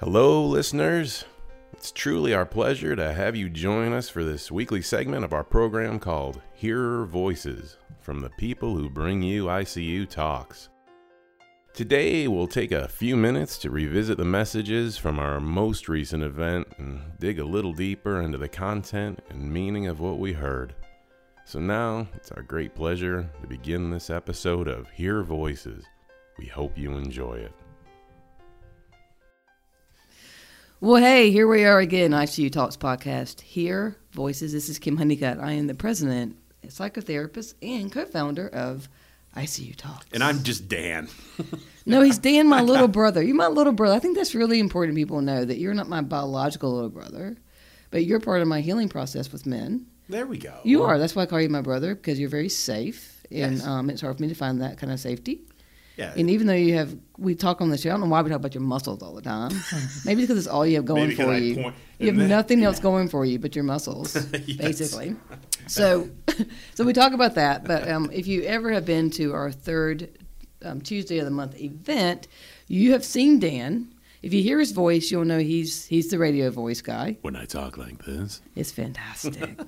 Hello, listeners. It's truly our pleasure to have you join us for this weekly segment of our program called Hearer Voices from the people who bring you ICU Talks. Today, we'll take a few minutes to revisit the messages from our most recent event and dig a little deeper into the content and meaning of what we heard. So now, it's our great pleasure to begin this episode of Hear Voices. We hope you enjoy it. Well, hey, here we are again, ICU Talks podcast. Here, Voices. This is Kim Honeycutt. I am the president, psychotherapist, and co-founder of ICU Talks. And I'm just Dan. no, he's Dan, my little brother. You're my little brother. I think that's really important. People know that you're not my biological little brother, but you're part of my healing process with men. There we go. You are. That's why I call you my brother because you're very safe, and Yes. um, it's hard for me to find that kind of safety. Yeah. And even though you have, we talk on the show. I don't know why we talk about your muscles all the time. Maybe because it's all you have going for I you. point- You have then- nothing else going for you but your muscles, Yes. basically. So, so we talk about that. But um, if you ever have been to our third um, Tuesday of the month event, you have seen Dan. If you hear his voice, you'll know he's he's the radio voice guy. when I talk like this. It's fantastic.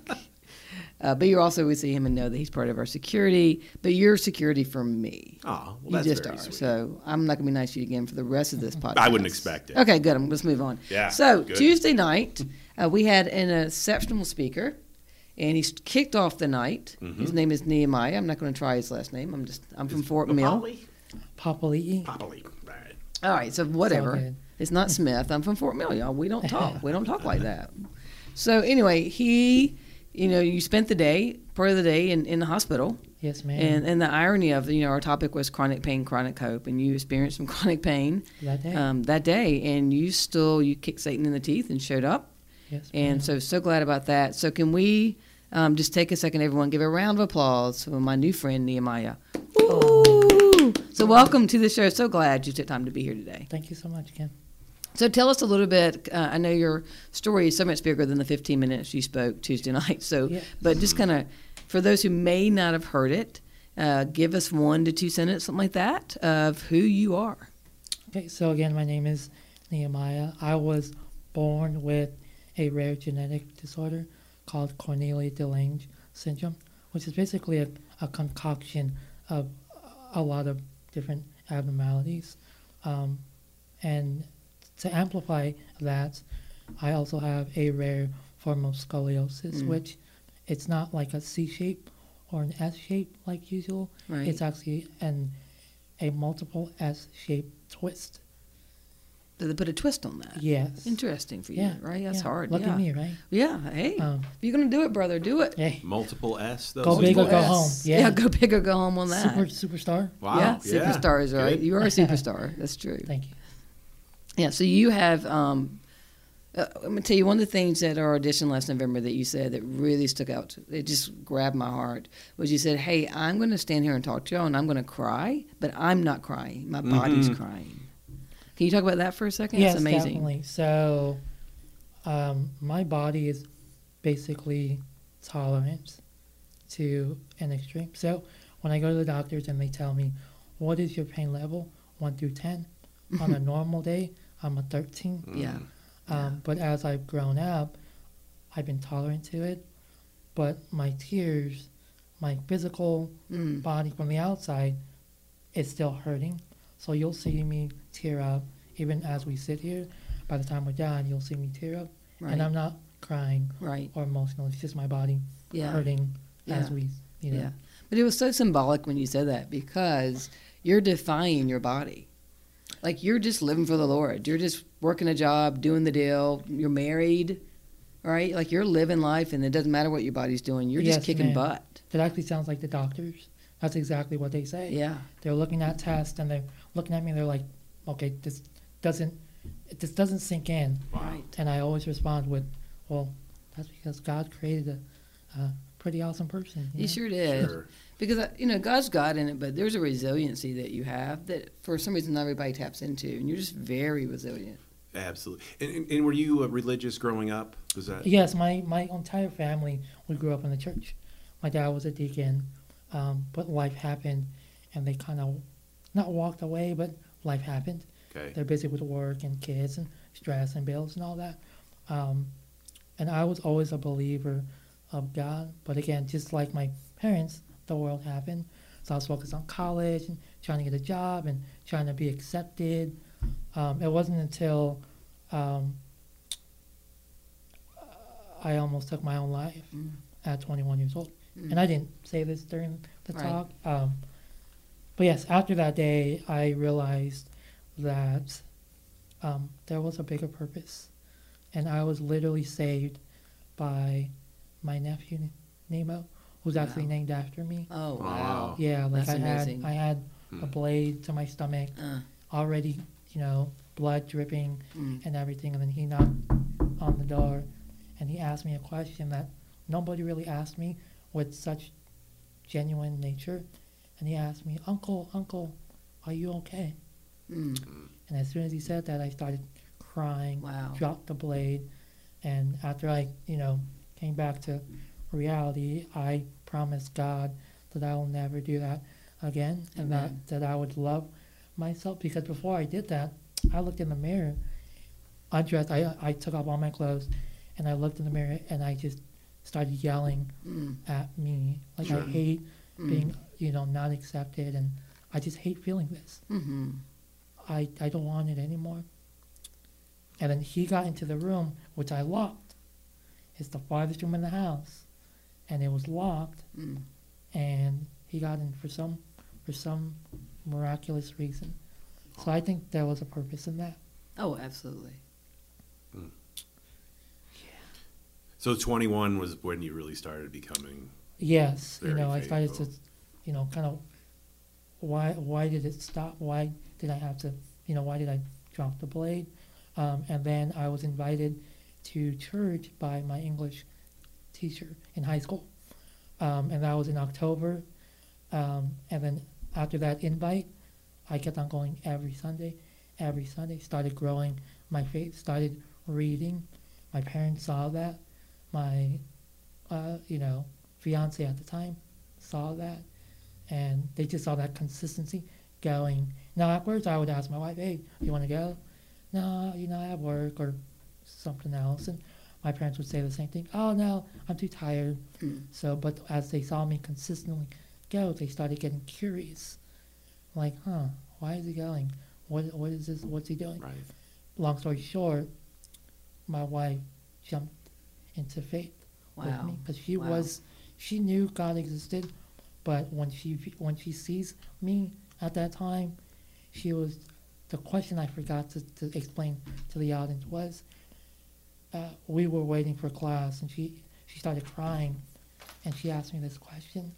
Uh, but you also would see him and know that he's part of our security. But you're security for me. Oh, well, you that's just very are. sweet. So I'm not going to be nice to you again for the rest of this podcast. I wouldn't expect it. Okay, good. Let's move on. Yeah, So good. Tuesday night, uh, we had an exceptional speaker, and he kicked off the night. Mm-hmm. His name is Neemiah. I'm not going to try his last name. I'm just I'm from Fort Mill. Papali'i. Popoli. Right. All right, so whatever. good. It's not Smith. I'm from Fort Mill, y'all. We don't talk. we don't talk like that. So anyway, he, you know, you spent the day, part of the day in, in the hospital. Yes, ma'am. And, and the irony of, you know, our topic was chronic pain, chronic hope, and you experienced some chronic pain that day. um, that day, and you still, you kicked Satan in the teeth and showed up. yes, And so, so glad about that. So, can we um, just take a second, everyone, give a round of applause for my new friend, Neemiah. Woo! So, welcome to the show. So glad you took time to be here today. Thank you so much, Kim. So, tell us a little bit. Uh, I know your story is so much bigger than the 15 minutes you spoke Tuesday night. So, Yeah. but just kind of for those who may not have heard it, uh, give us one to two sentences, something like that, of who you are. Okay, so again, my name is Neemiah. I was born with a rare genetic disorder called Cornelia de Lange syndrome, which is basically a, a concoction of a lot of different abnormalities. Um, and to amplify that, I also have a rare form of scoliosis, Mm. which it's not like a C shape or an S shape like usual. Right. It's actually an a multiple S shaped twist. Did they put a twist on that? Yes. Interesting for you, Yeah. right? That's yeah. hard. Look yeah. at me, right? Yeah. Hey, Um, if you're gonna do it, brother, do it. hey, Multiple S. Those Go big or go S. home. Yeah. Yeah. go big or go home on that. super superstar. Wow. yeah, superstars, right? Good. You are a superstar. That's true. Thank you. Yeah. So you have. Um, uh, I'm gonna tell you one of the things that our audition last November that you said that really stuck out. It just grabbed my heart. Was you said, "Hey, I'm going to stand here and talk to y'all, and I'm going to cry, but I'm not crying. My body's Mhm. crying." Can you talk about that for a second? yes, It's amazing. definitely. So, um, my body is basically tolerant to an extreme. So, when I go to the doctors and they tell me, "What is your pain level? One through 10? On a normal day, I'm a 13. Yeah. Um, but as I've grown up, I've been tolerant to it. But my tears, my physical Mm. body from the outside, is still hurting. So you'll see me tear up even as we sit here. By the time we're done, you'll see me tear up, Right. and I'm not crying right. or emotional. It's just my body Yeah. hurting as we, you know. Yeah. But it was so symbolic when you said that because you're defying your body. Like you're just living for the Lord. You're just working a job, doing the deal. You're married, right? Like you're living life and it doesn't matter what your body's doing. You're just kicking ma'am. butt. That actually sounds like the doctors. That's exactly what they say. Yeah. They're looking at tests and they're looking at me. and They're like, "Okay, this doesn't, it this doesn't sink in." Right. And I always respond with, "Well, that's because God created a, a uh, pretty awesome person." You know? sure did. Sure. Because uh, you know God's God in it, but there's a resiliency that you have that for some reason not everybody taps into, and you're just very resilient. Absolutely. And, and, and were you uh, religious growing up? Was that? Yes, my, my entire family, we grew up in the church. My dad was a deacon, um, but life happened, and they kind of not walked away, but life happened. Okay. They're busy with work and kids and stress and bills and all that. Um, and I was always a believer of God. But again, just like my parents, the world happened. So I was focused on college and trying to get a job and trying to be accepted. Um, it wasn't until um, I almost took my own life Mm. at 21 years old. Mm. And I didn't say this during the Right. talk. Um, but yes, after that day, I realized that um, there was a bigger purpose. And I was literally saved by my nephew, Nemo, who's actually Wow. named after me. Oh wow. Wow. Yeah, like That's I had. I had a Hmm. blade to my stomach, Uh, already, you know, blood dripping mm. and everything. And then he knocked on the door and he asked me a question that nobody really asked me with such genuine nature. And he asked me, Uncle, Uncle, are you okay? Mm. And as soon as he said that, I started crying, Wow. dropped the blade. And after I, you know, came back to reality, I promised God that I will never do that again and Amen. that, that I would love myself. Because before I did that, I looked in the mirror, undressed, I, I took off all my clothes, and I looked in the mirror and I just started yelling Mm. at me. Like, Sure. I hate Mm. being, you know, not accepted, and I just hate feeling this. Mm-hmm. I, I don't want it anymore. And then he got into the room, which I locked. It's the farthest room in the house, and it was locked. Mm. And he got in for some, for some miraculous reason. So I think there was a purpose in that. Oh, absolutely. Yeah. So 21 was when you really started becoming. Yes, you Very know, I started to, you know, kind of. Why? Why did it stop? Why did I have to? You know, why did I drop the blade? Um, and then I was invited to church by my English teacher in high school, um, and that was in October. Um, and then after that invite, I kept on going every Sunday, every Sunday. Started growing my faith. Started reading. My parents saw that. My, uh, you know, fiance at the time saw that, and they just saw that consistency going. Now, first, I would ask my wife, "Hey, you want to go?" No, you know, I have work or something else, and my parents would say the same thing. Oh no, I'm too tired. Mm. So, but as they saw me consistently go, they started getting curious, like, "Huh, why is he going? What what is this? What's he doing?" Right. Long story short, my wife jumped into faith with me because she Wow. was she knew God existed, but when she when she sees me at that time, she was the question I forgot to, to explain to the audience was uh, we were waiting for class and she she started crying and she asked me this question.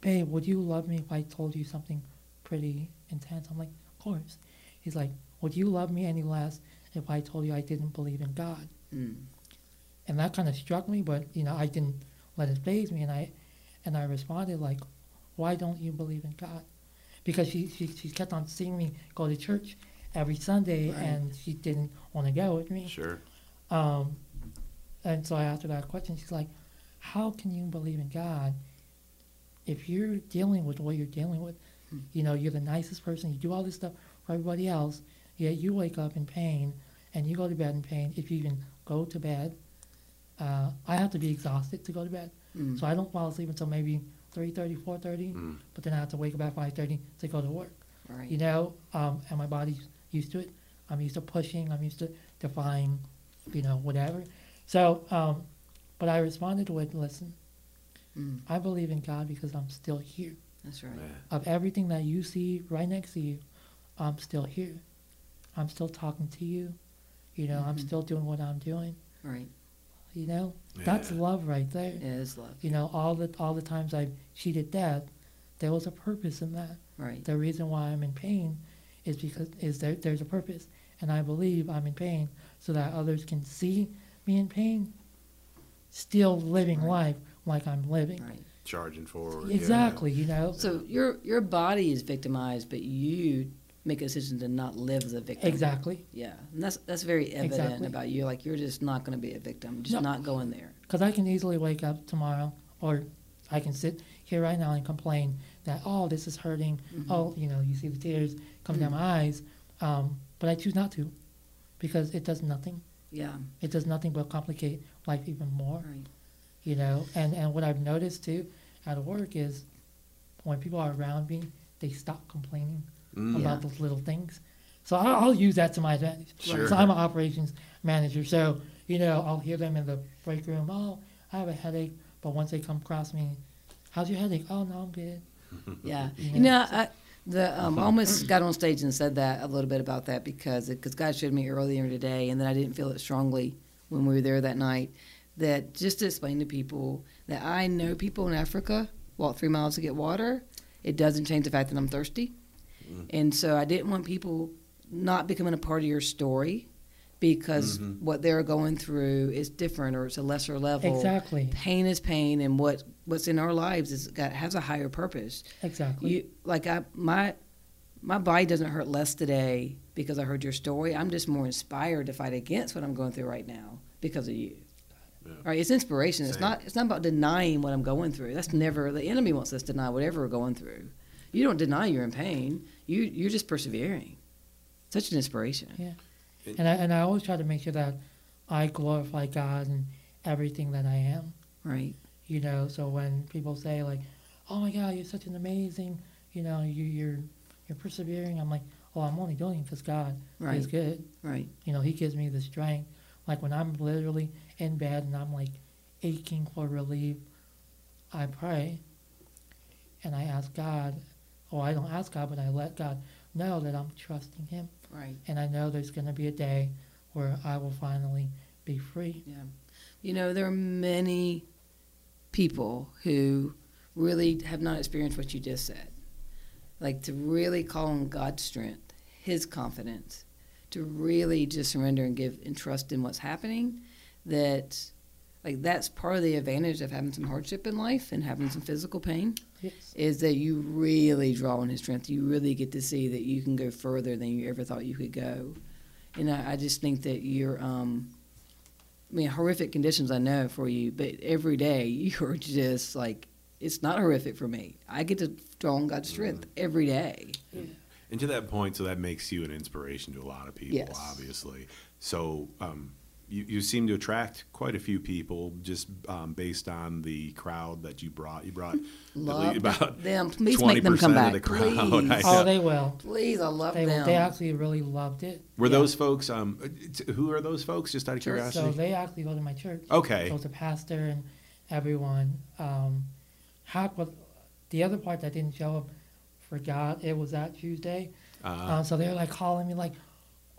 Babe would you love me if i told you something pretty intense? I'm like of course. He's like would you love me any less if i told you i didn't believe in god? Mm. and that kind of struck me but you know i didn't let it phase me and i and i responded like why don't you believe in god? Because she she, she kept on seeing me go to church every sunday Right. and she didn't want to go with me Sure. um, and so I asked her that question. She's like, "How can you believe in God if you're dealing with what you're dealing with? Hmm. You know, you're the nicest person. You do all this stuff for everybody else, yet you wake up in pain and you go to bed in pain. If you even go to bed, uh, I have to be exhausted to go to bed, Mm. so I don't fall asleep until maybe 3:30, 4:30. Mm. But then I have to wake up at 5:30 to go to work. Right. You know, um, and my body's used to it. I'm used to pushing. I'm used to defying, you know, whatever. So, um, but I responded with, "Listen, Mm. I believe in God because I'm still here. That's right. Yeah. Of everything that you see right next to you, I'm still here. I'm still talking to you. You know, I'm Mhm. still doing what I'm doing. Right. You know, that's love right there. It is love. You know, all the all the times I cheated death, there was a purpose in that. Right. the reason why I'm in pain is because is there there's a purpose, and I believe I'm in pain so that others can see me in pain, still living Right. life like I'm living. Right. Charging forward. yeah. Exactly, you know. So your your body is victimized, but you make a decision to not live as a victim. Exactly, Yeah, and that's that's very evident Exactly. about you. Like you're just not going to be a victim. Just No. not going there. because I can easily wake up tomorrow, or I can sit here right now and complain that oh this is hurting. Mhm. Oh, you know, you see the tears come down Mhm. my eyes. Um, but I choose not to because it does nothing. Yeah. It does nothing but complicate life even more. Right. You know, and, and what I've noticed too at work is when people are around me, they stop complaining Mm. about Yeah. those little things. So I'll, I'll use that to my advantage. Sure. So I'm an operations manager. So, you know, I'll hear them in the break room, oh, I have a headache. But once they come across me, how's your headache? Oh, no, I'm good. Yeah. Yeah. You know, I, the um, I almost got on stage and said that a little bit about that because because God showed me earlier today, and then I didn't feel it strongly when we were there that night. That just to explain to people that I know people in Africa walk three miles to get water. It doesn't change the fact that I'm thirsty, and so I didn't want people not becoming a part of your story because mm-hmm. what they're going through is different or it's a lesser level. Exactly. Pain is pain, and what what's in our lives is got has a higher purpose. Exactly. You like I my my body doesn't hurt less today because I heard your story. I'm just more inspired to fight against what I'm going through right now because of you. Yeah. Right? It's inspiration. It's Same. not it's not about denying what I'm going through. That's never the enemy wants us to deny whatever we're going through. You don't deny you're in pain. You you're just persevering. Such an inspiration. Yeah. And I, and I always try to make sure that I glorify God in everything that I am. Right. You know, so when people say like, "Oh my God, you're such an amazing," you know, you, you're you're persevering. I'm like, "Oh, I'm only doing it because God Right. is good." Right. You know, He gives me the strength. Like when I'm literally in bed and I'm like aching for relief, I pray, and I ask God. Or I don't ask God, but I let God know that I'm trusting Him, Right. and I know there's going to be a day where I will finally be free. Yeah. You know, there are many people who really have not experienced what you just said. Like to really call on God's strength, His confidence, to really just surrender and give and trust in what's happening. That, like, that's part of the advantage of having some hardship in life and having some physical pain Yes. is that you really draw on His strength. You really get to see that you can go further than you ever thought you could go. And I, I just think that you're, um, I mean, horrific conditions I know for you, but every day you're just like, it's not horrific for me. I get to draw on God's strength every day. And to that point, so that makes you an inspiration to a lot of people, Yes. obviously. So um, you, you seem to attract quite a few people just um, based on the crowd that you brought. You brought Love about them. Please make them come back. the crowd. Please. Oh, they will. Please, I love They, them. they actually really loved it. Were Yeah. those folks? Um, t- who are those folks? Just out of Church, curiosity. So they actually go to my church. okay. So the pastor and everyone. Um, how, what, the other part that didn't show up, forgot it was that Tuesday. Uh, Uh, so they were like calling me like,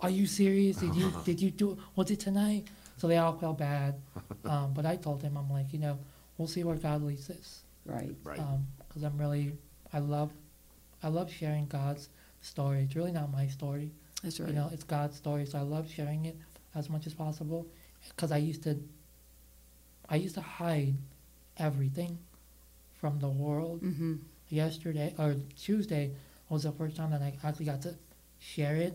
"Are you serious? Did you did you do? Was it tonight?" So they all felt bad. Um, but I told them, I'm like, you know, we'll see where God leads us. right. right. Because I'm really, I love, I love sharing God's story. It's really not my story. That's right. You know, it's God's story, so I love sharing it as much as possible. Because I used to, I used to hide everything from the world. hmm Yesterday or Tuesday was the first time that I actually got to share it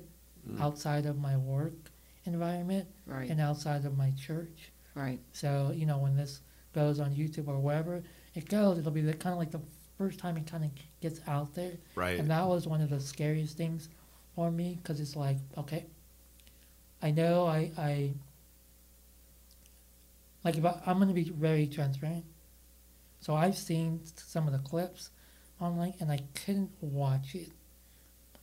Mm. outside of my work environment Right. and outside of my church. right. So you know, when this goes on YouTube or wherever it goes, it'll be the, kind of like the first time it kind of gets out there. right. And that was one of the scariest things for me because it's like, okay, I know I, I like if I, I'm going to be very transparent. So I've seen some of the clips online and I couldn't watch it.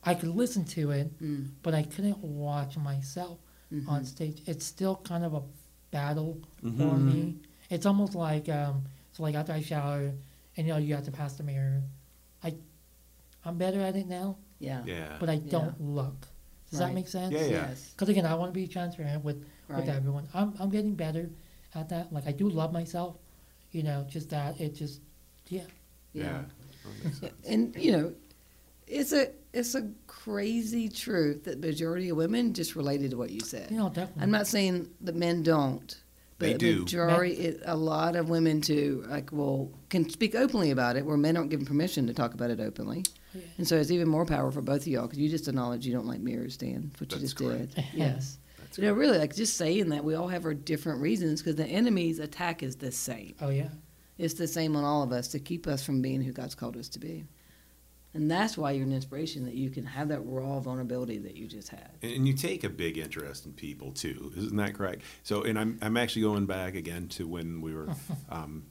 I could listen to it, Mm. but I couldn't watch myself Mhm. on stage. It's still kind of a battle for Mhm. me. It's almost like um, so like after I shower, and you know you have to pass the mirror. I I'm better at it now, Yeah. yeah. but I don't look. Does Right. that make sense? Yeah, yeah. Yes. Because again, I want to be transparent with Right. with everyone. I'm I'm getting better at that. Like I do love myself, you know. Just that it just yeah. Yeah. That makes. And you know, it's a it's a crazy truth that majority of women just related to what you said. You know, definitely. I'm not saying that men don't, but They do. majority, it, a lot of women too, like, well, can speak openly about it, where men aren't given permission to talk about it openly, Yeah. and so it's even more power for both of y'all because you just acknowledge you don't like mirrors, Dan, which you just correct. did. yes, That's you know, really, like just saying that we all have our different reasons because the enemy's attack is the same. Oh yeah. It's the same on all of us to keep us from being who God's called us to be. And that's why you're an inspiration that you can have that raw vulnerability that you just had. And, and you take a big interest in people too, isn't that correct? So, and I'm I'm actually going back again to when we were um,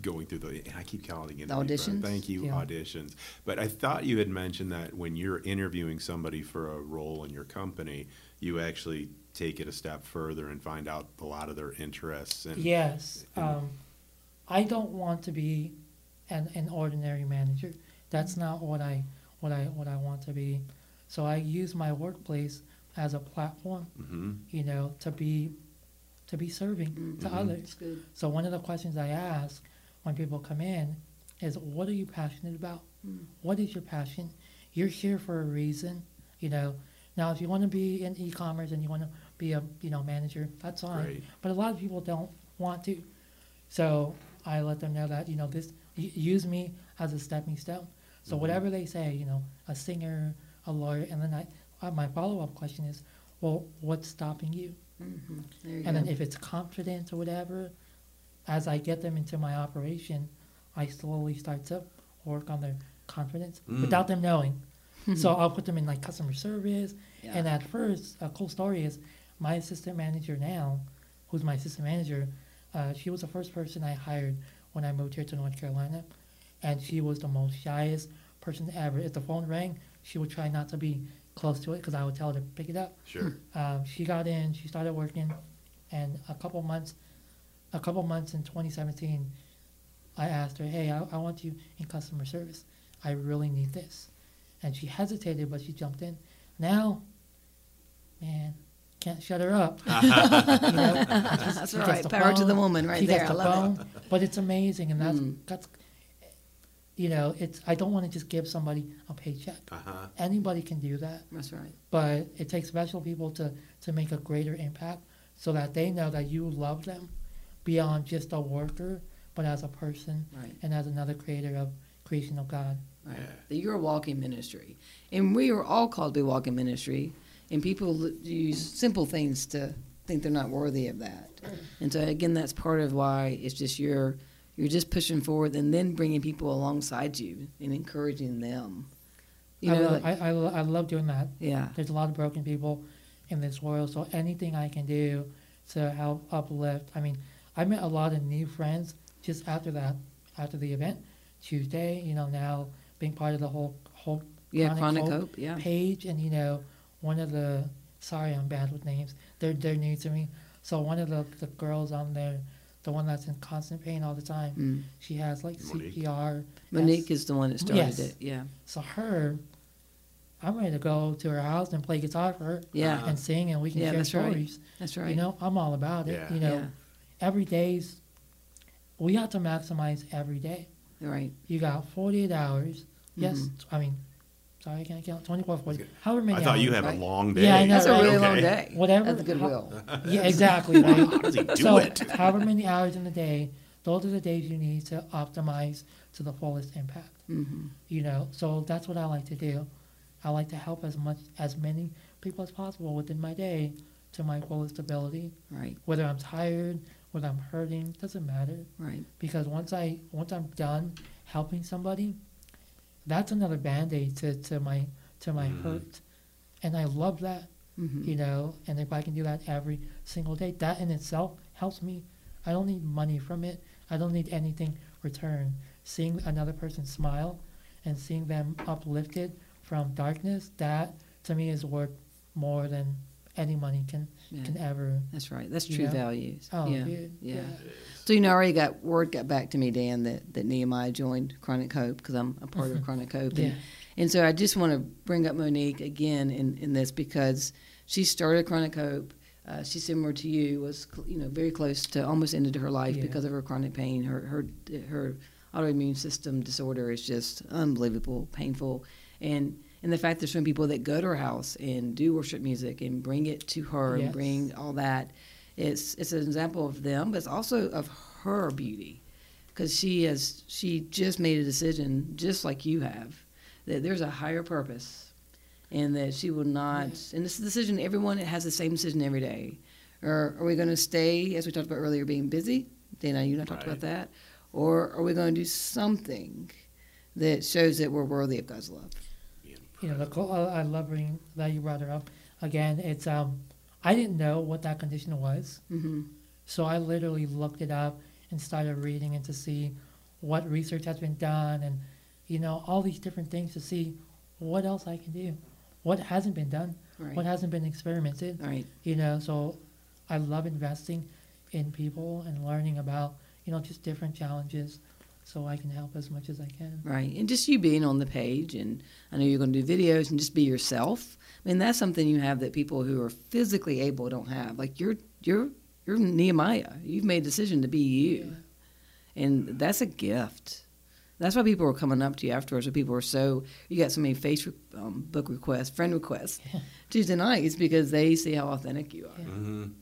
going through the. And I keep calling it The auditions? Thank you, Yeah. auditions. But I thought you had mentioned that when you're interviewing somebody for a role in your company, you actually take it a step further and find out a lot of their interests. And Yes. and- Um, I don't want to be an, an ordinary manager. That's not what I what I what I want to be. So I use my workplace as a platform, Mhm. you know, to be to be serving to Mhm. others. Good. So one of the questions I ask when people come in is, "What are you passionate about? Mm. What is your passion? You're here for a reason, you know." Now, if you want to be in e-commerce and you want to be a you know manager, that's fine. Great. But a lot of people don't want to. So I let them know that you know this y- use me as a stepping stone. So Mhm. whatever they say, you know, a singer, a lawyer, and then I uh, my follow up question is, well, what's stopping you? hmm you And then if it's confidence or whatever, as I get them into my operation, I slowly start to work on their confidence Mm. without them knowing. so I'll put them in like customer service. Yeah. And at first, a cool story is my assistant manager now, who's my assistant manager, uh, she was the first person I hired when I moved here to North Carolina. And she was the most shyest person ever. If the phone rang, she would try not to be close to it because I would tell her to pick it up. Sure. Um, she got in, she started working, and a couple months, a couple months in 2017, I asked her, "Hey, I, I want you in customer service. I really need this," and she hesitated, but she jumped in. Now, man, can't shut her up. You know, That's right. gets the Power to the woman right she there. gets I the love it. but it's amazing, and that's Mm. that's. You know, it's. I don't want to just give somebody a paycheck. Uh huh. Anybody can do that That's right. but it takes special people to, to make a greater impact so that they know that you love them beyond just a worker, but as a person Right. and as another creator of creation of God. Right. Yeah. That you're a walking ministry. And we are all called to be walking ministry. And people use simple things to think they're not worthy of that. And so again, that's part of why it's just you're you're just pushing forward and then bringing people alongside you and encouraging them. You I, know, love, like- I, I, I love doing that. yeah. There's a lot of broken people in this world, so anything I can do to help uplift. I mean, I met a lot of new friends just after that, after the event. Tuesday, you know, now being part of the whole whole Yeah, Chronic chronic Hope. Yeah. page and you know one of the sorry I'm bad with names they're they're new to me so one of the, the girls on there the one that's in constant pain all the time Mm. she has like Monique. CPR Monique yes. is the one that started Yes. it. Yeah. so her I'm ready to go to her house and play guitar for her Yeah. And sing and we can Yeah, share that's right. stories That's right. you know I'm all about it Yeah. you know yeah. every day's we have to maximize every day Right. you got 48 hours yes Mm-hmm. I mean sorry I can't count 24 40 however many I thought you hours. had right? a long day. Yeah, I know, That's a really Okay. long day. Whatever- That's goodwill. Yeah, exactly. Right. How does he do so, it? however many hours in the day, those are the days you need to optimize to the fullest impact. hmm You know, so that's what I like to do. I like to help as much as many people as possible within my day to my fullest ability. Right. Whether I'm tired, whether I'm hurting, doesn't matter. Right. Because once I once I'm done helping somebody, that's another band aid to, to my to my Mhm. hurt. And I love that hmm you know, and if I can do that every single day, that in itself helps me. I don't need money from it. I don't need anything return. Seeing another person smile and seeing them uplifted from darkness, that to me is worth more than any money can Yeah. can ever. That's right. That's true know? values. Oh, yeah. yeah. yeah. So you know, I already got word got back to me, Dan, that, that Neemiah joined Chronic Hope because I'm a part of Chronic Hope. Yeah. And, and so I just want to bring up Monique again in, in this because she started Chronic Hope. Uh, she's similar to you, was cl- you know very close to almost ended her life Yeah. because of her chronic pain. Her her her autoimmune system disorder is just unbelievable, painful, and and the fact there's some people that go to her house and do worship music and bring it to her and bring all that. It's it's an example of them, but it's also of her beauty, because she has she just made a decision, just like you have, that there's a higher purpose, and that she will not. And this is decision, everyone has the same decision every day. Or are we going to stay, as we talked about earlier, being busy? Dana, you and I talked Right. about that. Or are we going to do something that shows that we're worthy of God's love. You know, the, co- I love bringing that you brought it up. Again, it's um, I didn't know what that condition was, hmm so I literally looked it up and started reading it to see what research has been done and you know all these different things to see what else I can do, what hasn't been done, Right. what hasn't been experimented. right. You know, so I love investing in people and learning about you know just different challenges, so I can help as much as I can. Right. And just you being on the page, and I know you're going to do videos and just be yourself. I mean, that's something you have that people who are physically able don't have. Like you're, you're, you're Neemiah. You've made a decision to be you. And that's a gift. That's why people are coming up to you afterwards. When people are so, you got so many Facebook um, book requests, friend requests Tuesday nights because they see how authentic you are. Yeah. Mhm.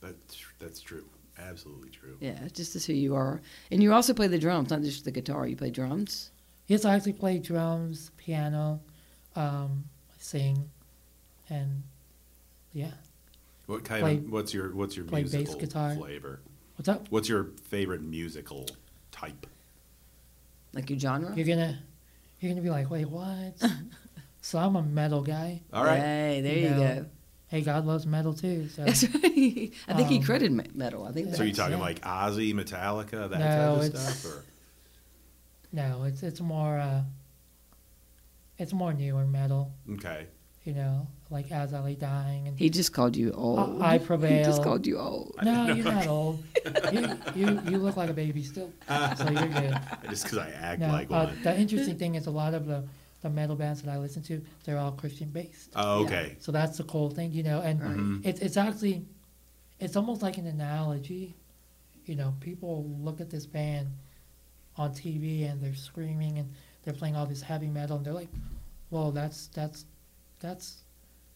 That's that's true. Absolutely true. Yeah, it's just as who you are. And you also play the drums, not just the guitar. You play drums. Yes, I actually play drums, piano, um, sing, and yeah. What kind Play- of what's your what's your play bass musical guitar. flavor? What's up? What's your favorite musical type? Like your genre? You're gonna, you're gonna be like, wait, what? so I'm a metal guy. All right. Hey, there You you know, go. Hey, God loves metal too. So That's right. I think he Um, credited metal. I think So you're talking yeah. like Ozzy, Metallica, that No, type of it's- stuff, or no, it's it's more, uh, it's more newer metal. okay? You know, like As I Lay Dying and he just called you old. I I Prevail. just called you old. no, you're not old. you, you you look like a baby still, so you're good. Just because I act No, like uh, one. the interesting thing is a lot of the, the metal bands that I listen to, they're all Christian based. Oh, yeah. okay. So that's the cool thing, you know. And Right. Mhm. it's it's actually, it's almost like an analogy. You know, people look at this band on TV and they're screaming and they're playing all this heavy metal and they're like, "Well, that's that's that's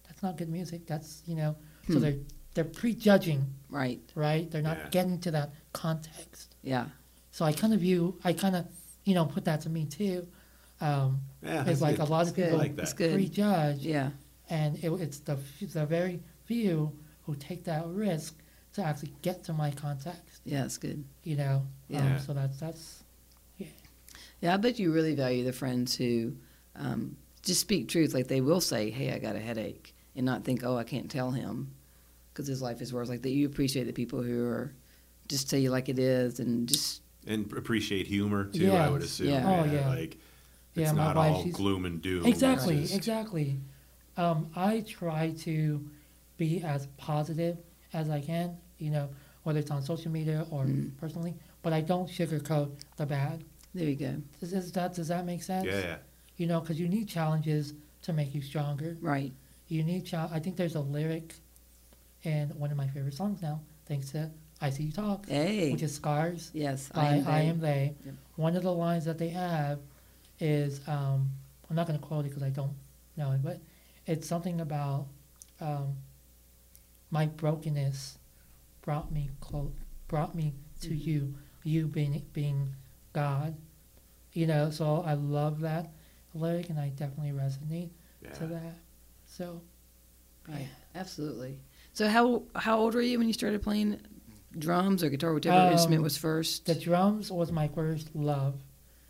that's not good music. That's you know." So Hmm. they're they're prejudging, Right. right? They're not Yeah. getting to that context. Yeah. So I kind of view, I kind of, you know, put that to me too. Um, Yeah, it's like good. a lot of people like That's that. prejudge, Yeah. and it, it's the the very few who take that risk to actually get to my context. Yeah, it's good. You know, Yeah. um, so that's that's Yeah, Yeah, I bet you really value the friends who um, just speak truth. Like they will say, "Hey, I got a headache," and not think, "Oh, I can't tell him," because his life is worse. Like that, you appreciate the people who are just tell you like it is, and just And appreciate humor too. I would assume. Yeah. Oh, yeah. Like Yeah, it's my not wife, all she's- gloom and doom. exactly just- exactly. Um, I try to be as positive as I can. You know, whether it's on social media or Mm. personally, but I don't sugarcoat the bad. there you go. Does, does that does that make sense? Yeah, yeah. You know, because you need challenges to make you stronger. Right. You need chal- I think there's a lyric in one of my favorite songs now, thanks to I See You Talk, Hey. which is Scars yes, by I Am, They. Yep. One of the lines that they have is, um, I'm not going to quote it because I don't know it, but it's something about um, my brokenness brought me close, brought me to Mhm. you, you being being God. You know, so I love that lyric, and I definitely resonate to that. So Right. Absolutely. So how how old were you when you started playing drums or guitar, whichever Um, instrument was first? the drums was my first love.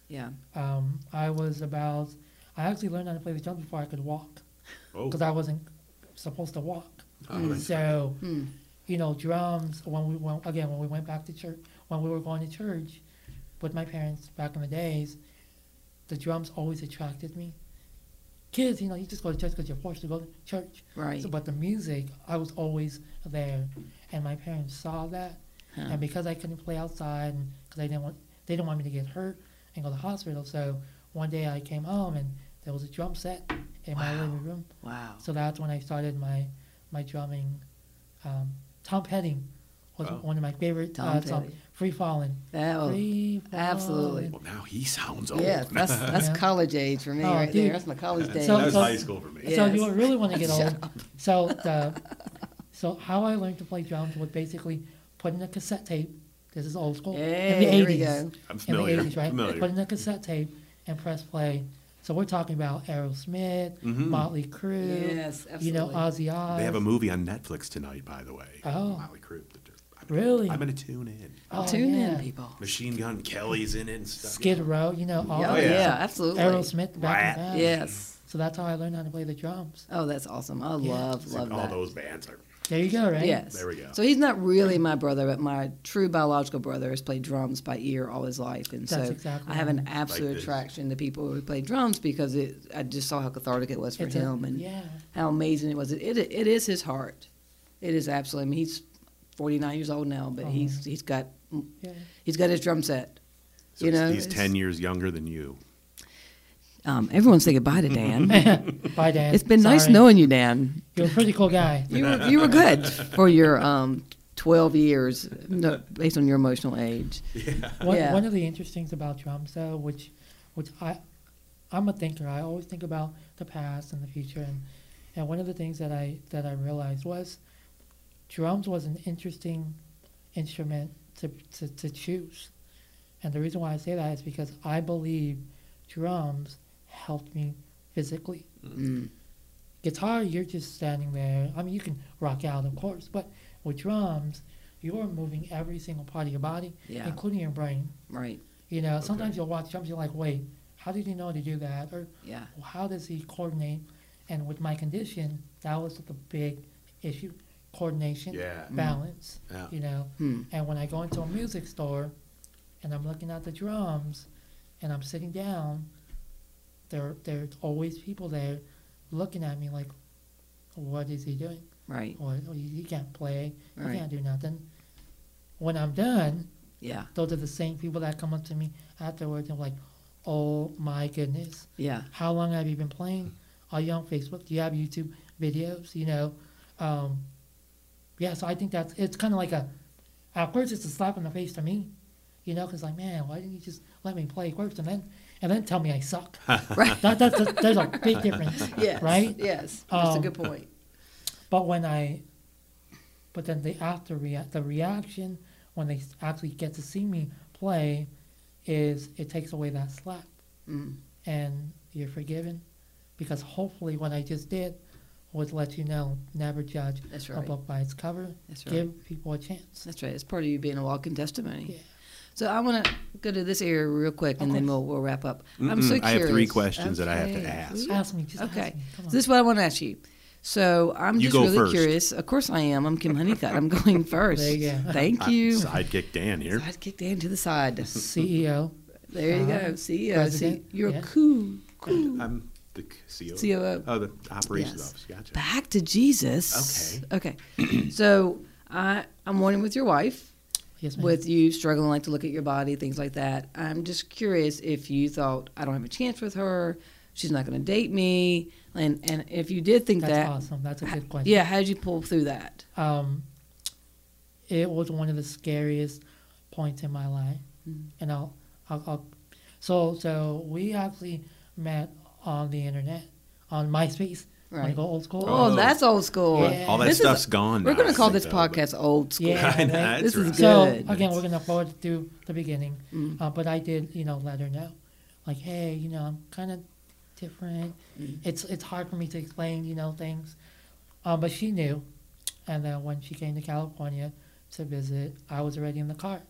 Yeah. Um, I was about. I actually learned how to play the drums before I could walk Oh, because I wasn't supposed to walk. oh, So Hmm. you know, drums. When we went again, when we went back to church, when we were going to church with my parents back in the days, the drums always attracted me. Kids, you know, you just go to church because you're forced to go to church. Right. So, but the music, I was always there, and my parents saw that, Huh. and because I couldn't play outside, and because they didn't want, they didn't want me to get hurt and go to the hospital. So one day I came home and there was a drum set in my living room. Wow. So that's when I started my my drumming. Um, Tom Petty was Oh. one of my favorite Tom uh, songs. Petty. Free Falling. Oh, Free absolutely. Well, now he sounds old. yes, that's that's Yeah. college age for me Oh, right dude. there. That's my college days. So- that was so- high school for me. Yeah. So Yes. you really want to get old. So the so how I learned to play drums was basically putting a cassette tape. This is old school. in Hey, the here we 80s. go. I'm In familiar. the 80s, right? Familiar. Put in a cassette tape and press play. So we're talking about Aerosmith, Mhm. Motley Crue, Yes, absolutely. you know, Ozzy Oz. They have a movie on Netflix tonight, by the way. Oh. Motley Crue. I'm Really? I'm gonna tune in. Oh, Tune yeah. in, people. Machine Gun Kelly's in it and stuff. Skid Row, you know, all Oh, that yeah, absolutely. Aerosmith back in the day. Yes. So that's how I learned how to play the drums. Oh, that's awesome. I Yeah. love, It's like love all those bands are. There you go, right? Yes. There we go. So he's not really my brother, but my true biological brother has played drums by ear all his life, and That's so exactly I have an absolute this. attraction to people who play drums because it. I just saw how cathartic it was for It's a- him, and yeah. how amazing it was. It, it it is his heart. It is absolutely. I mean, he's 49 years old now, but Oh. he's he's got Yeah. he's got his drum set. So you know, he's ten years younger than you. Um, everyone say goodbye to Dan. Bye, Dan. it's been nice knowing you, Dan. You're a pretty cool guy. You were you were good for your um 12 years, no, based on your emotional age. One, Yeah. one of the interesting things about drums, though, which, which I, I'm a thinker. I always think about the past and the future, and, and one of the things that I that I realized was, drums was an interesting instrument to to, to choose, and the reason why I say that is because I believe drums helped me physically. Mm. Guitar, you're just standing there. I mean, you can rock out, of course, but with drums, you're moving every single part of your body, Yeah. including your brain. Right. You know, sometimes you'll watch drums, you're like, wait, how did he know to do that? Or Yeah. how does he coordinate? And with my condition, that was the big issue coordination, Yeah. balance, Yeah. you know. Hmm. And when I go into a music store and I'm looking at the drums and I'm sitting down, there there's always people there looking at me like, what is he doing? Right. Or "Oh, he he can't play, he Right. can't do nothing. When I'm done, Yeah. those are the same people that come up to me afterwards and like, oh my goodness, Yeah. how long have you been playing? Are you on Facebook? Do you have YouTube videos? You know, um, yeah. So I think that's it's kind of like a. At first, it's a slap in the face to me, you know, because like, man, why didn't you just let me play first and then and then tell me I suck? Right. that, that's a, there's a big difference, Yes. right? Yes. That's a Um, good point. But when I, but then the after rea- the reaction when they actually get to see me play, is it takes away that slap Mm. and you're forgiven, because hopefully what I just did was let you know never judge That's a book by its cover. That's right. Give people a chance. That's right. It's part of you being a walking testimony. Yeah. So I want to go to this area real quick, Of and then we'll we'll wrap up. I'm so curious. I have three questions that I have to ask. Ask me, just Okay. ask me. So this is what I want to ask you. So I'm You just really first. curious. Of course I am. I'm Kim Honeycutt. I'm going first. There you go. Thank Uh, you. Sidekick Dan here. I'd kick Dan to the side. CEO. There you Uh-huh. go. CEO. President. See, you're Yeah. cool. Cool. I'm the CEO. COO. Oh, the operations Yes. office. Gotcha. Back to Jesus. Okay. Okay. so I I'm wanting with your wife. Yes, with you struggling like to look at your body, things like that. I'm just curious if you thought I don't have a chance with her, she's not going to date me, and and if you did think That's that, awesome. That's a good question. yeah, how did you pull through that? um, it was one of the scariest points in my life, Mm. and I'll, I'll, I'll, so so we actually met on the internet on MySpace. Want to Right. go old school? Oh, Oh. that's old school. Yeah. All that This is- stuff's gone. We're going to call this though, but- podcast old school. Yeah, I know, right? that's This is right. So again, we're gonna forward to the beginning, Mm. uh, but I did, you know, let her know, like, hey, you know, I'm kind of different. Mm. It's it's hard for me to explain, you know, things, um, but she knew, and then when she came to California to visit, I was already in the car.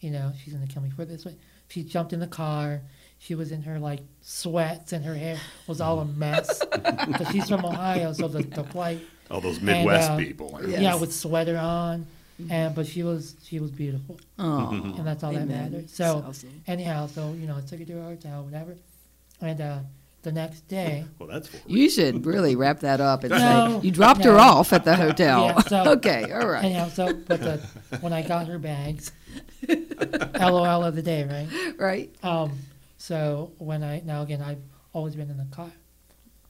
You know, she's gonna kill me for this, but she jumped in the car. She was in her like sweats, and her hair was all a mess because she's from Ohio, so the, the flight All those Midwest uh, people. Yes. yeah, with sweater on, and but she was she was beautiful, Oh, and that's all that amen. mattered. So awesome. anyhow, so you know, I took her to her hotel, whatever, and uh, the next day, Well, that's for you should really wrap that up and No, say you dropped her off at the hotel. Yeah, so- okay, all right, anyhow, so but the when I got her bags, LOL of the day, right? right. Um, so when I now again, I've always been in the car,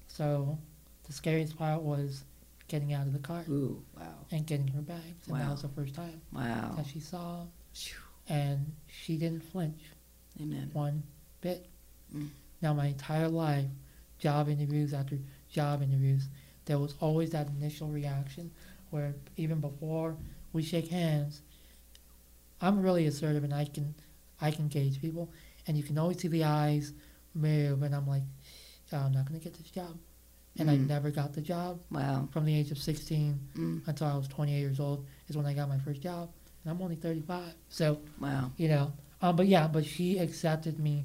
so the scariest part was getting out of the car Ooh, wow, and getting her bags, and that was the first time wow. that she saw, and she didn't flinch. Amen. one bit. Mm. Now, my entire life, job interviews after job interviews, there was always that initial reaction where even before we shake hands, I'm really assertive and I can, I can gauge people, and you can always see the eyes move, and I'm like, "Oh, I'm not going to get this job. and I Mm. never got the job. Wow. From the age of 16 Mm. until I was 28 years old is when I got my first job, and I'm only 35. So Wow. you know, um, but yeah, but she accepted me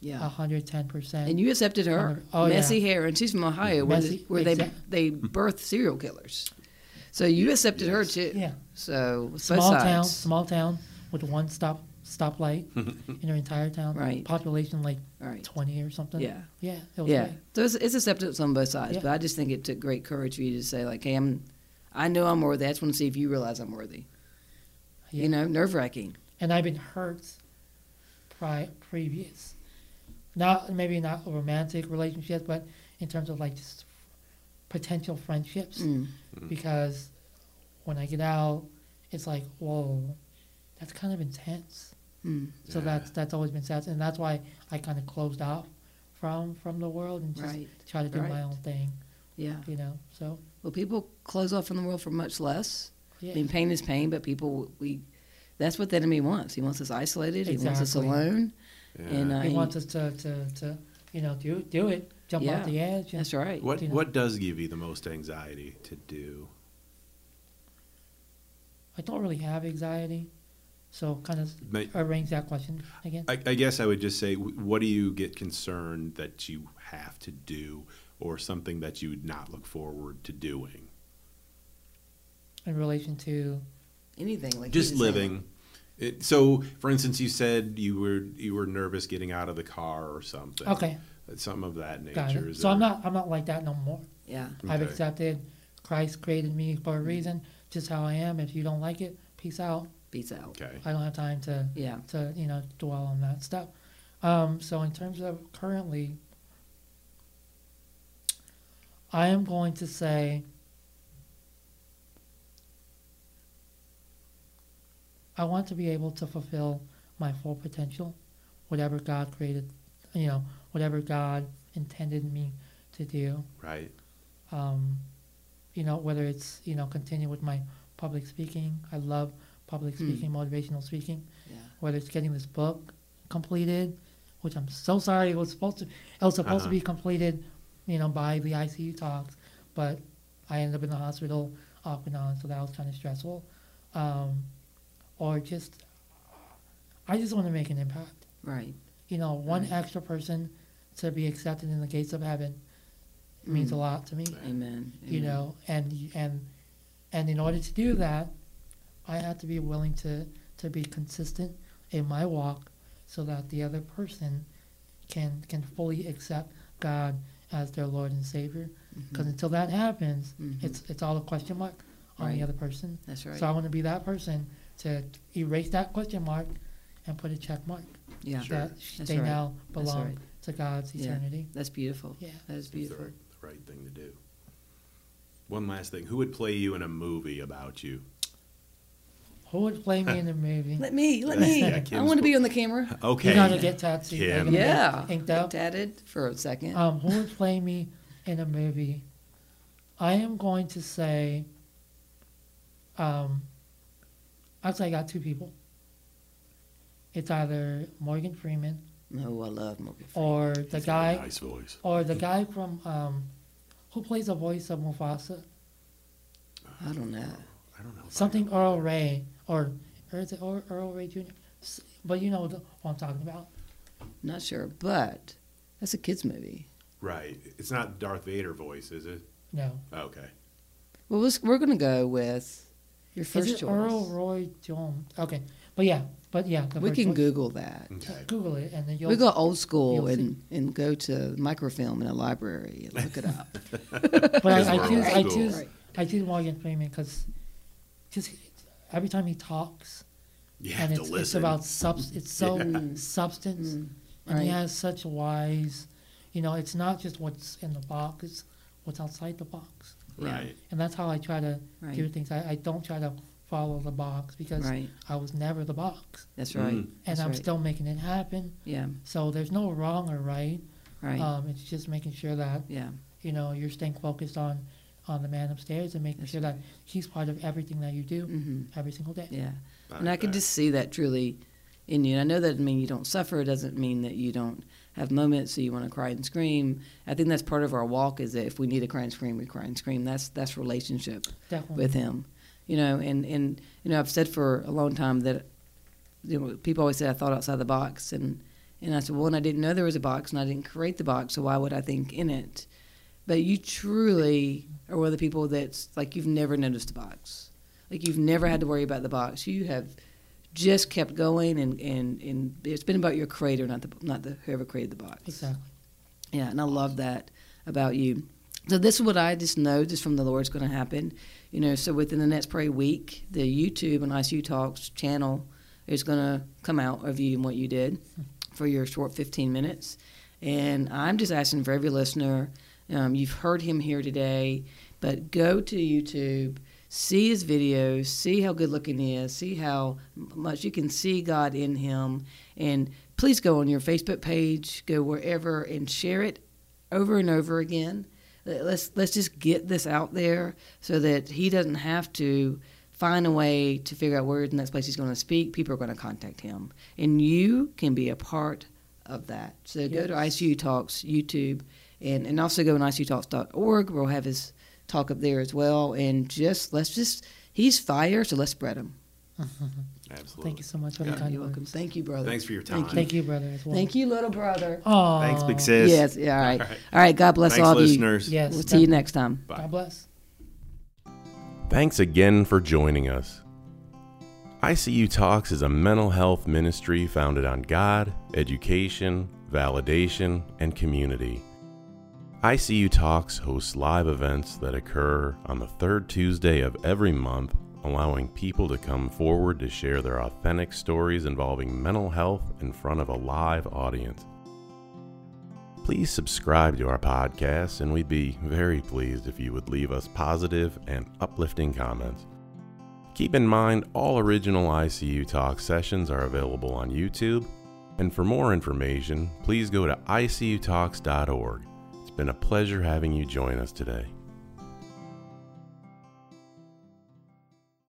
Yeah. 110 percent. And you accepted her, Oh, yeah. Messy Hair, and she's from Ohio, where, Messy- they, where they they birth serial killers. So you accepted her too. Yeah, So both small town, small town with one stop stoplight in her entire town. Right. Population like All right. 20 or something. Yeah. Yeah. It was Yeah. great. So it's, it's acceptance on both sides, Yeah. but I just think it took great courage for you to say like, "Hey, I'm, I know I'm worthy. I just want to see if you realize I'm worthy." Yeah. You know, nerve wracking. And I've been hurt pri- previous. Not maybe not romantic relationships, but in terms of like just potential friendships. Mm. Because when I get out, it's like, whoa, that's kind of intense. Mm. So Yeah. that's that's always been sad, and that's why I kind of closed off from from the world and just Right. try to do my own thing, Yeah. you know. So Well, people close off from the world for much less. yeah, I mean, pain is pain, but people we. That's what the enemy wants. He wants us isolated. Exactly. He wants us alone. Yeah. And uh, he he- wants us to, to, to you know do do it, jump Yeah. off the edge. And, That's right. what you know. what does give you the most anxiety to do? I don't really have anxiety, so kind of May- arrange that question again. I, I guess I would just say, what do you get concerned that you have to do, or something that you would not look forward to doing? in relation to Anything like Just he was saying. living. It, so, for instance, you said you were you were nervous getting out of the car or something. okay, Something of that nature. got it. Is So I'm not I'm not like that no more. Yeah. I've accepted Christ created me for a reason, just how I am. If you don't like it, peace out. Beats out. Okay. I don't have time to Yeah. to you know dwell on that stuff. Um, so in terms of currently, I am going to say I want to be able to fulfill my full potential, whatever God created, you know, whatever God intended me to do. Right. Um, you know, whether it's you know continue with my public speaking. I love public Hmm. speaking, motivational speaking Yeah. whether it's getting this book completed, which I'm so sorry it was supposed to it was supposed Uh-huh. to be completed, you know, by the ICU talks, but I ended up in the hospital off and on, so that was kind of stressful. Um, or just, I just want to make an impact. Right. You know, one Right. extra person to be accepted in the gates of heaven means a Mm. lot to me Amen. you Amen. know and and and in order to do that i have to be willing to to be consistent in my walk so that the other person can can fully accept god as their lord and savior because until that happens Mhm. it's it's all a question mark on Right. the other person That's right. so i want to be that person to erase that question mark and put a check mark yeah. Sure. that That's they right. now That's belong right. to god's Yeah. eternity That's beautiful. yeah That is It's the beautiful. right, the right thing to do. One last thing. Who would play you in a movie about you? Who would play me in the movie Let me. Let me. yeah, I want to be on the camera. Okay. you gotta get tattooed Kim. They're gonna get Yeah. inked up Tatted for a second. Um, who would play me in a movie? I am going to say. Um, actually, I got two people. It's either Morgan Freeman no, I love Morgan. Freeman. or the He's got a guy, Nice voice. or the guy from um, who plays the voice of Mufasa. I don't know. I don't know. Something know. Earl Ray or, or is it Earl, Earl Ray Jr. But you know the, what I'm talking about. Not sure, but that's a kids movie. Right. It's not Darth Vader voice, is it? No, oh, Okay. Well, let's, we're going to go with your first is it choice. Earl Roy Jones? Okay, but yeah, but yeah, the we first can choice- Google that. Okay. Google it and then you'll We go old school you'll and, and go to microfilm in a library and look it up. But Because I, I we're choose, old I school. choose, Right. I choose Morgan Freeman because just every time he talks, You have and to it's, listen. it's about subs, it's so Yeah. substance, Mm, and he has such wise, you know, it's not just what's in the box, it's what's outside the box, right. and that's how I try to do things. I, I don't try to follow the box because Right. I was never the box, That's right. Mm. and That's I'm right. still making it happen. Yeah. So there's no wrong or right. Right. Um, it's just making sure that yeah. you know you're staying focused on on the man upstairs and making That's sure right. that he's part of everything that you do hmm every single day. Yeah. I And I could just see that truly in you. And I know that doesn't mean you don't suffer. It doesn't mean that you don't have moments so you want to cry and scream. I think that's part of our walk is that if we need to cry and scream, we cry and scream. That's that's relationship Definitely. with him. You know, and, and you know, I've said for a long time that you know, people always say I thought outside the box and and I said, Well and I didn't know there was a box and I didn't create the box, so why would I think in it? But you truly are one of the people that's like you've never noticed the box. Like you've never had to worry about the box. You have just kept going and, and, and it's been about your creator, not the not the whoever created the box. Exactly. Yeah, and I love that about you. So this is what I just know just from the Lord's going to happen. You know, so within the next probably week, the YouTube and ICU Talks channel is going to come out of you and what you did hmm. for your short 15 minutes. And I'm just asking for every listener, um, you've heard him here today, but go to YouTube, see his videos, see how good looking he is, see how much you can see God in him, and please go on your Facebook page, go wherever, and share it over and over again. Let's let's just get this out there so that he doesn't have to find a way to figure out where the next place he's going to speak. People are going to contact him, and you can be a part of that. So go to Yes. ICU Talks YouTube, and and also go on ICUTalks.org. We'll have his talk up there as well, and just let's just he's fire, so let's spread him. Absolutely. Thank you so much for Yeah. the kind You're welcome. words. Thank you, brother. Thanks for your Thank time. Thank you, brother, as well. Thank you, little brother. Oh, Thanks, big sis. Yes. Yeah. All right. All right. All right. God bless Thanks, all of you. listeners. Yes. We'll see you next time. Bye. God bless. Thanks again for joining us. ICU Talks is a mental health ministry founded on God, education, validation, and community. ICU Talks hosts live events that occur on the third Tuesday of every month, allowing people to come forward to share their authentic stories involving mental health in front of a live audience. Please subscribe to our podcast, and we'd be very pleased if you would leave us positive and uplifting comments. Keep in mind, all original ICU Talk sessions are available on YouTube, and for more information, please go to icutalks.org. It's been a pleasure having you join us today.